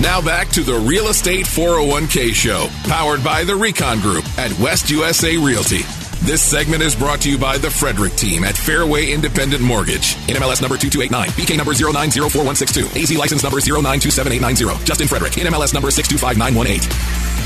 Now back to the Real Estate 401k Show, powered by the Recon Group at West USA Realty. This segment is brought to you by the Frederick team at Fairway Independent Mortgage. NMLS number 2289, BK number 0904162, AZ license number 0927890. Justin Frederick, NMLS number 625918.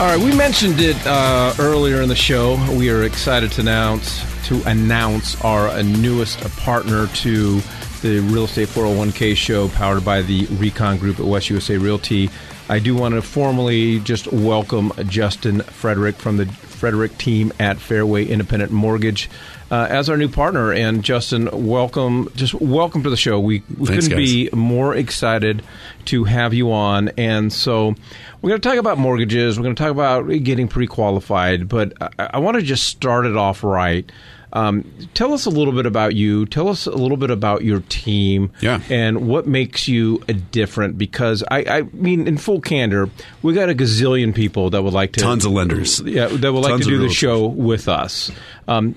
All right, we mentioned it uh, earlier in the show. We are excited to announce to announce our newest partner to the Real Estate 401k show powered by the Recon Group at West USA Realty. I do want to formally just welcome Justin Frederick from the Frederick team at Fairway Independent Mortgage uh, as our new partner. And Justin, welcome, just welcome to the show. We, we Thanks, couldn't guys. be more excited to have you on. And so we're going to talk about mortgages. We're going to talk about getting pre-qualified, but I, I want to just start it off right. Um, tell us a little bit about you. Tell us a little bit about your team Yeah. and what makes you a different. Because I, I mean, in full candor, we got a gazillion people that would like to Tons of lenders. yeah, that would like Tons to do the show with us. Um,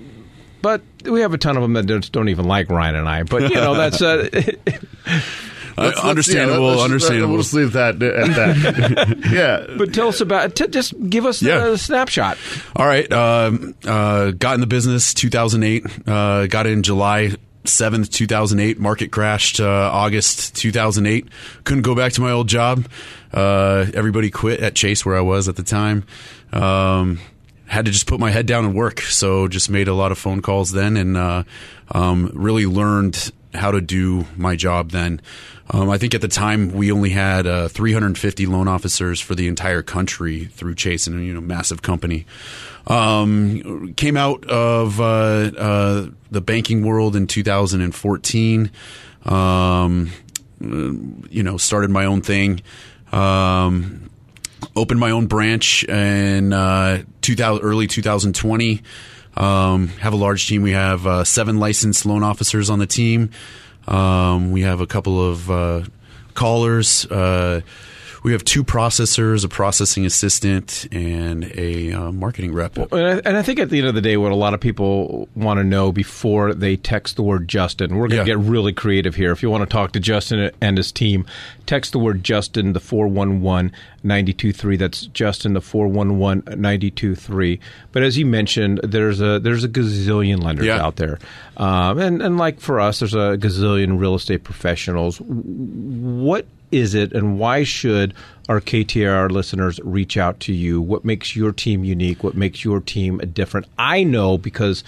but we have a ton of them that don't even like Ryan and I. But you know, that's uh, Uh, understandable, Yeah, let's- understandable. We'll just leave that at that. yeah. But tell us about. T- just give us Yeah. a snapshot. All right. Um, uh, got in the business 2008. Uh, got in July 7th, 2008. Market crashed uh, August 2008. Couldn't go back to my old job. Uh, everybody quit at Chase where I was at the time. Um, had to just put my head down and work. So just made a lot of phone calls then and uh, um, really learned how to do my job then. Um, I think at the time we only had uh, 350 loan officers for the entire country through Chase, and you know, massive company. Um, came out of uh, uh, the banking world in 2014. Um, uh, you know, started my own thing. Um, opened my own branch in uh, 2000, early 2020. Um, have a large team. We have uh, seven licensed loan officers on the team. Um, we have a couple of uh, callers. Uh, we have two processors, a processing assistant, and a uh, marketing rep. And I, and I think at the end of the day, what a lot of people want to know before they text the word Justin, we're going to Yeah. get really creative here. If you want to talk to Justin and his team, text the word Justin, the 411 923. That's Justin, the 411 923. But as you mentioned, there's a there's a gazillion lenders Yeah. out there. Um, and, and like for us, there's a gazillion real estate professionals. What is it and why should our KTR listeners reach out to you? What makes your team unique? What makes your team different? I know because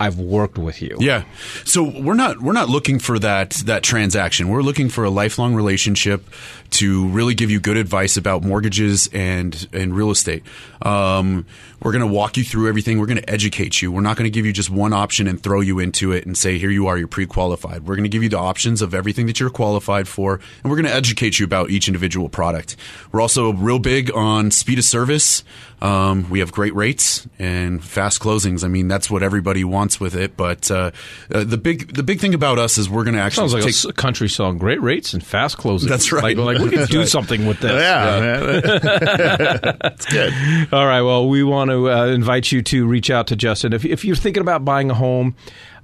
I've worked with you. Yeah. So we're not we're not looking for that that transaction. We're looking for a lifelong relationship to really give you good advice about mortgages and and real estate. Um, we're going to walk you through everything. We're going to educate you. We're not going to give you just one option and throw you into it and say here you are, you're pre-qualified. We're going to give you the options of everything that you're qualified for, and we're going to educate you about each individual product. We're also real big on speed of service. Um, we have great rates and fast closings. I mean, that's what everybody wants with it. But uh, uh, the big the big thing about us is we're going to actually Sounds like a take. s- country song. Great rates and fast closing. That's right. Like, like we could do something with this. Yeah, man. It's good. All right. Well, we want to uh, invite you to reach out to Justin. If, if you're thinking about buying a home,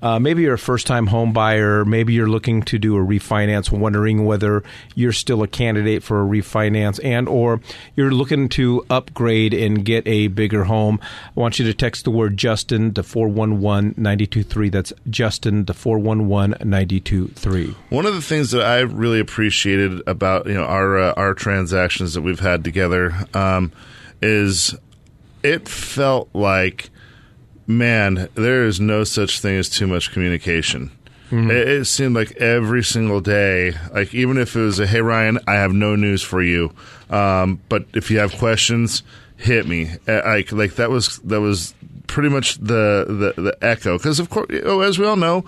uh, maybe you're a first time home buyer, maybe you're looking to do a refinance, wondering whether you're still a candidate for a refinance, and or you're looking to upgrade and get a bigger home. I want you to text the word Justin to 411 923. That's Justin to 411 923. One of the things that I really appreciated about you know our uh, our transactions that we've had together um, is it felt like man there is no such thing as too much communication. It, it seemed like every single day, like even if it was a hey Ryan, I have no news for you, um, but if you have questions, hit me. Like like that was that was pretty much the the, the echo because of course as we all know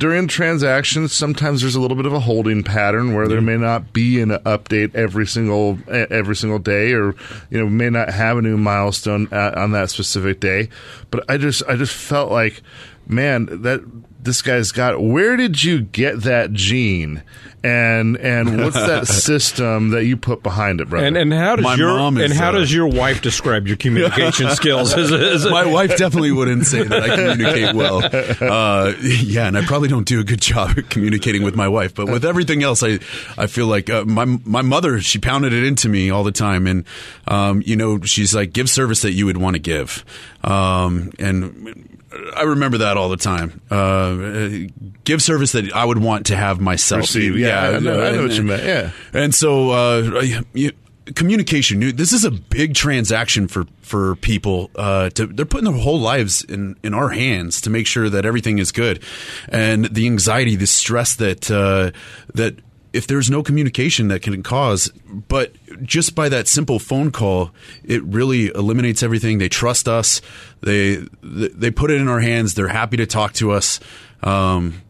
during transactions, sometimes there's a little bit of a holding pattern where there may not be an update every single every single day, or you know, may not have a new milestone at, on that specific day. But I just I just felt like, man, that this guy's got. Where did you get that gene? And and what's that system that you put behind it, brother? And and how does My your mom and how uh, does your wife describe your communication skills? Is it, is it, My wife definitely wouldn't say that I communicate well. Uh, yeah, and I probably don't do a good job at communicating with my wife. But with everything else, I I feel like uh, my my mother she pounded it into me all the time, and um, you know she's like, give service that you would want to give, um, and. I remember that all the time. Uh, give service that I would want to have myself. Receive, yeah, I know- I know what you meant, yeah. and so, uh, you, communication. This is a big transaction for for people. Uh, to, they're putting their whole lives in in our hands to make sure that everything is good, and the anxiety, the stress that uh, that if there's no communication that can cause, but just by that simple phone call, it really eliminates everything. They trust us. They they put it in our hands. They're happy to talk to us. Um,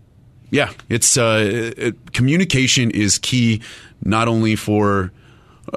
yeah, it's uh, it, communication is key, not only for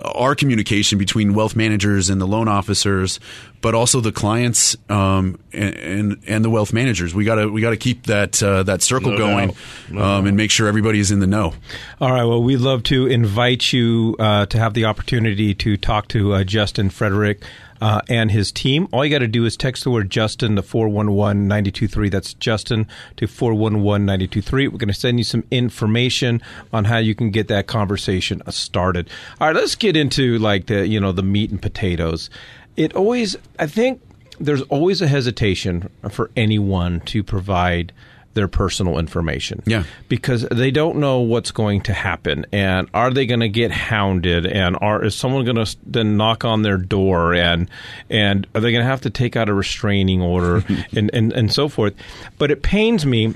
our communication between wealth managers and the loan officers, but also the clients um, and, and and the wealth managers. We gotta we gotta keep that uh, that circle No going doubt. No um, and make sure everybody is in the know. All right. Well, we'd love to invite you uh, to have the opportunity to talk to uh, Justin Frederick uh, and his team. All you got to do is text the word Justin to 411 923. That's Justin to 411 923. We're going to send you some information on how you can get that conversation started. All right. Let's get into like the, you know, the meat and potatoes. It always, I think there's always a hesitation for anyone to provide their personal information. Yeah. because they don't know what's going to happen. And are they going to get hounded? And are is someone going to then knock on their door? And and are they going to have to take out a restraining order? And, and and so forth. But it pains me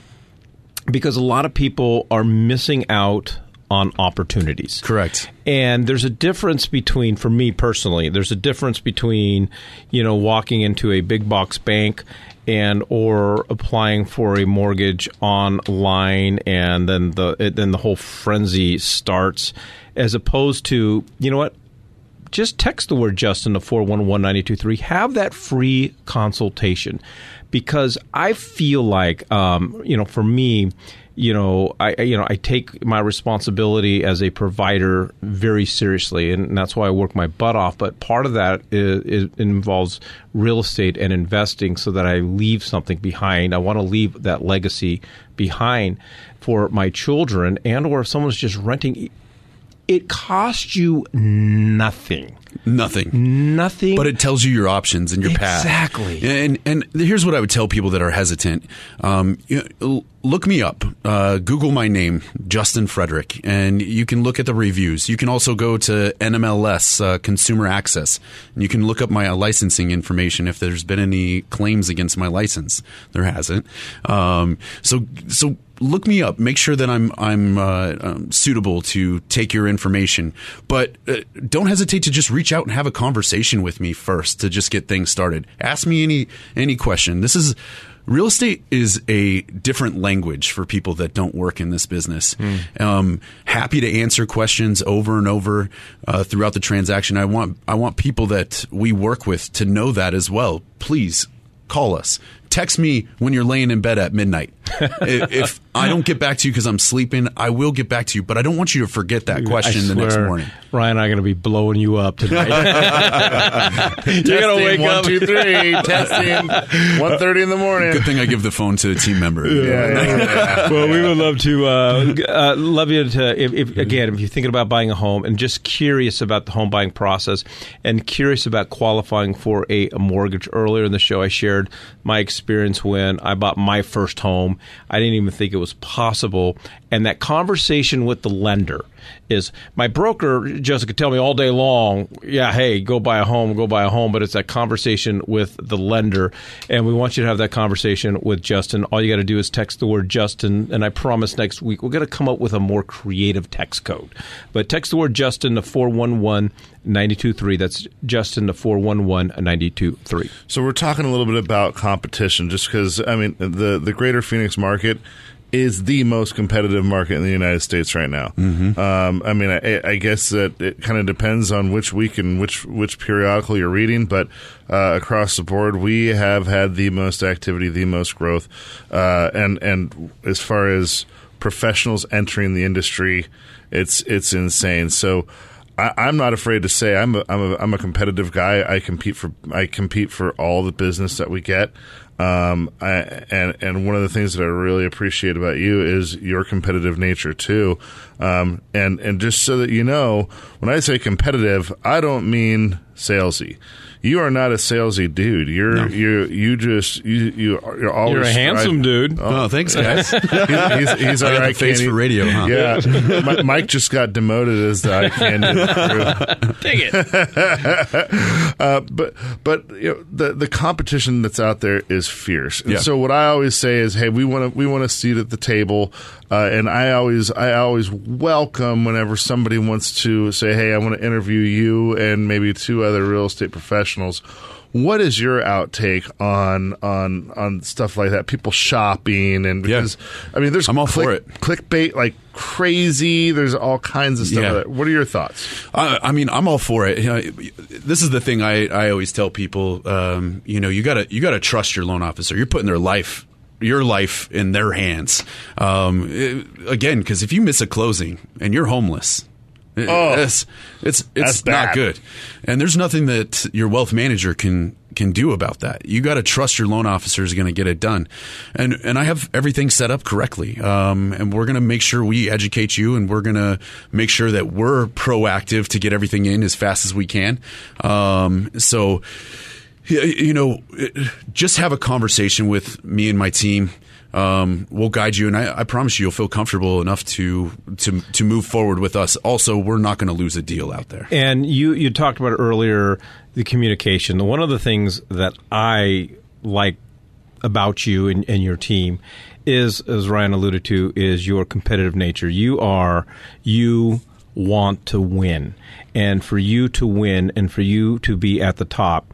because a lot of people are missing out on opportunities. Correct. and there's a difference between for me personally there's a difference between you know walking into a big box bank and or applying for a mortgage online and then the it, then the whole frenzy starts as opposed to you know what just text the word Justin to 411-923. Have that free consultation because I feel like, um, you know, for me, you know, I you know I take my responsibility as a provider very seriously, and that's why I work my butt off. But part of that is, is involves real estate and investing, so that I leave something behind. I want to leave that legacy behind for my children, and or if someone's just renting. It costs you nothing. Nothing. Nothing. But it tells you your options and your path. Exactly. And and here's what I would tell people that are hesitant: um, you know, look me up, uh, Google my name, Justin Frederick, and you can look at the reviews. You can also go to NMLS uh, Consumer Access, and you can look up my uh, licensing information if there's been any claims against my license. There hasn't. Um, so so look me up. Make sure that I'm I'm uh, um, suitable to take your information, but uh, don't hesitate to just reach out and have a conversation with me first to just get things started. Ask me any any question. This is real estate is a different language for people that don't work in this business. Um, happy to answer questions over and over uh, throughout the transaction. I want I want people that we work with to know that as well. Please call us. Text me when you're laying in bed at midnight. if if I don't get back to you because I'm sleeping, I will get back to you. But I don't want you to forget that question I the next morning. Ryan and I are going to be blowing you up tonight. You're going to wake one, up. two, three. Testing. One thirty in the morning. Good thing I give the phone to a team member. Yeah, yeah, yeah. well, we would love to uh, uh, love you to if, if again if you're thinking about buying a home and just curious about the home buying process and curious about qualifying for a, a mortgage. Earlier in the show, I shared my experience when I bought my first home. I didn't even think it was possible, and that conversation with the lender is my broker Jessica tell me all day long, yeah, hey, go buy a home, go buy a home, but it's that conversation with the lender, and we want you to have that conversation with Justin. All you got to do is text the word Justin, and I promise next week we're going to come up with a more creative text code. But text the word Justin to 411 923. That's Justin to 411 923. So we're talking a little bit about competition, just because I mean the the greater Phoenix market is the most competitive market in the United States right now. Mm-hmm. Um, I mean, I, I guess that it kind of depends on which week and which which periodical you're reading, but uh, across the board, we have had the most activity, the most growth, uh, and and as far as professionals entering the industry, it's it's insane. So. I, am not afraid to say I'm a, I'm a I'm a competitive guy. I compete for I compete for all the business that we get. Um, I, and and one of the things that I really appreciate about you is your competitive nature too. Um, and and just so that you know, when I say competitive, I don't mean salesy you are not a salesy dude. You're no. you you just you you you're always you're a handsome dude. Oh, oh thanks, guys. he's, he's, he's all right. Face for radio, huh? Yeah, Mike just got demoted as the eye candy. Dang it. uh, but but you know the the competition that's out there is fierce. And yeah. so what I always say is, hey, we want to we want a seat at the table. Uh, and I always, I always welcome whenever somebody wants to say, "Hey, I want to interview you and maybe two other real estate professionals." What is your outtake on on on stuff like that? People shopping and because yeah. I mean, there's I'm all click, for it. Clickbait like crazy. There's all kinds of stuff. Yeah. Like what are your thoughts? I, I, mean, I'm all for it. You know, this is the thing I, I always tell people. Um, you know, you gotta you gotta trust your loan officer. You're putting their life your life in their hands. Um, it, again, because if you miss a closing and you're homeless, oh, it's it's it's not good. And there's nothing that your wealth manager can can do about that. You got to trust your loan officer is going to get it done. And and I have everything set up correctly. Um, and we're going to make sure we educate you, and we're going to make sure that we're proactive to get everything in as fast as we can. Um, so you know, just have a conversation with me and my team. Um, we'll guide you, and I, I, promise you, you'll feel comfortable enough to to to move forward with us. Also, we're not going to lose a deal out there. And you you talked about earlier the communication. One of the things that I like about you and, and your team is, as Ryan alluded to, is your competitive nature. You are you want to win, and for you to win, and for you to be at the top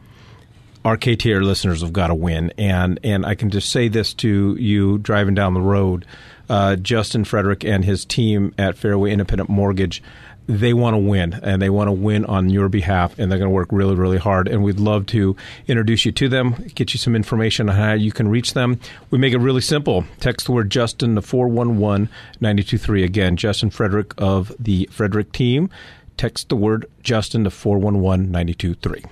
our KTR listeners have got to win. And and I can just say this to you driving down the road, uh, Justin Frederick and his team at Fairway Independent Mortgage. They want to win, and they want to win on your behalf, and they're going to work really, really hard. And we'd love to introduce you to them, get you some information on how you can reach them. We make it really simple. Text the word Justin to 411 923. Again, Justin Frederick of the Frederick team. Text the word Justin to 411 923.